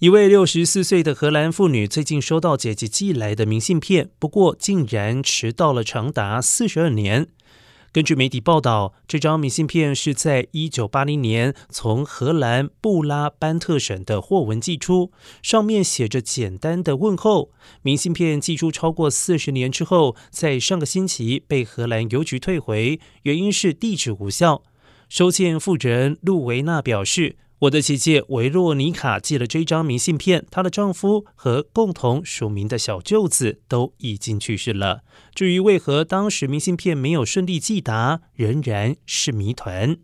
一位六十四岁的荷兰妇女最近收到姐姐寄来的明信片，不过竟然迟到了长达四十二年。根据媒体报道，这张明信片是在一九八零年从荷兰布拉班特省的霍文寄出，上面写着简单的问候。明信片寄出超过四十年之后，在上个星期被荷兰邮局退回，原因是地址无效。收件负责人路维纳表示。我的姐姐维洛尼卡寄了这张明信片，她的丈夫和共同署名的小舅子都已经去世了。至于为何当时明信片没有顺利寄达，仍然是谜团。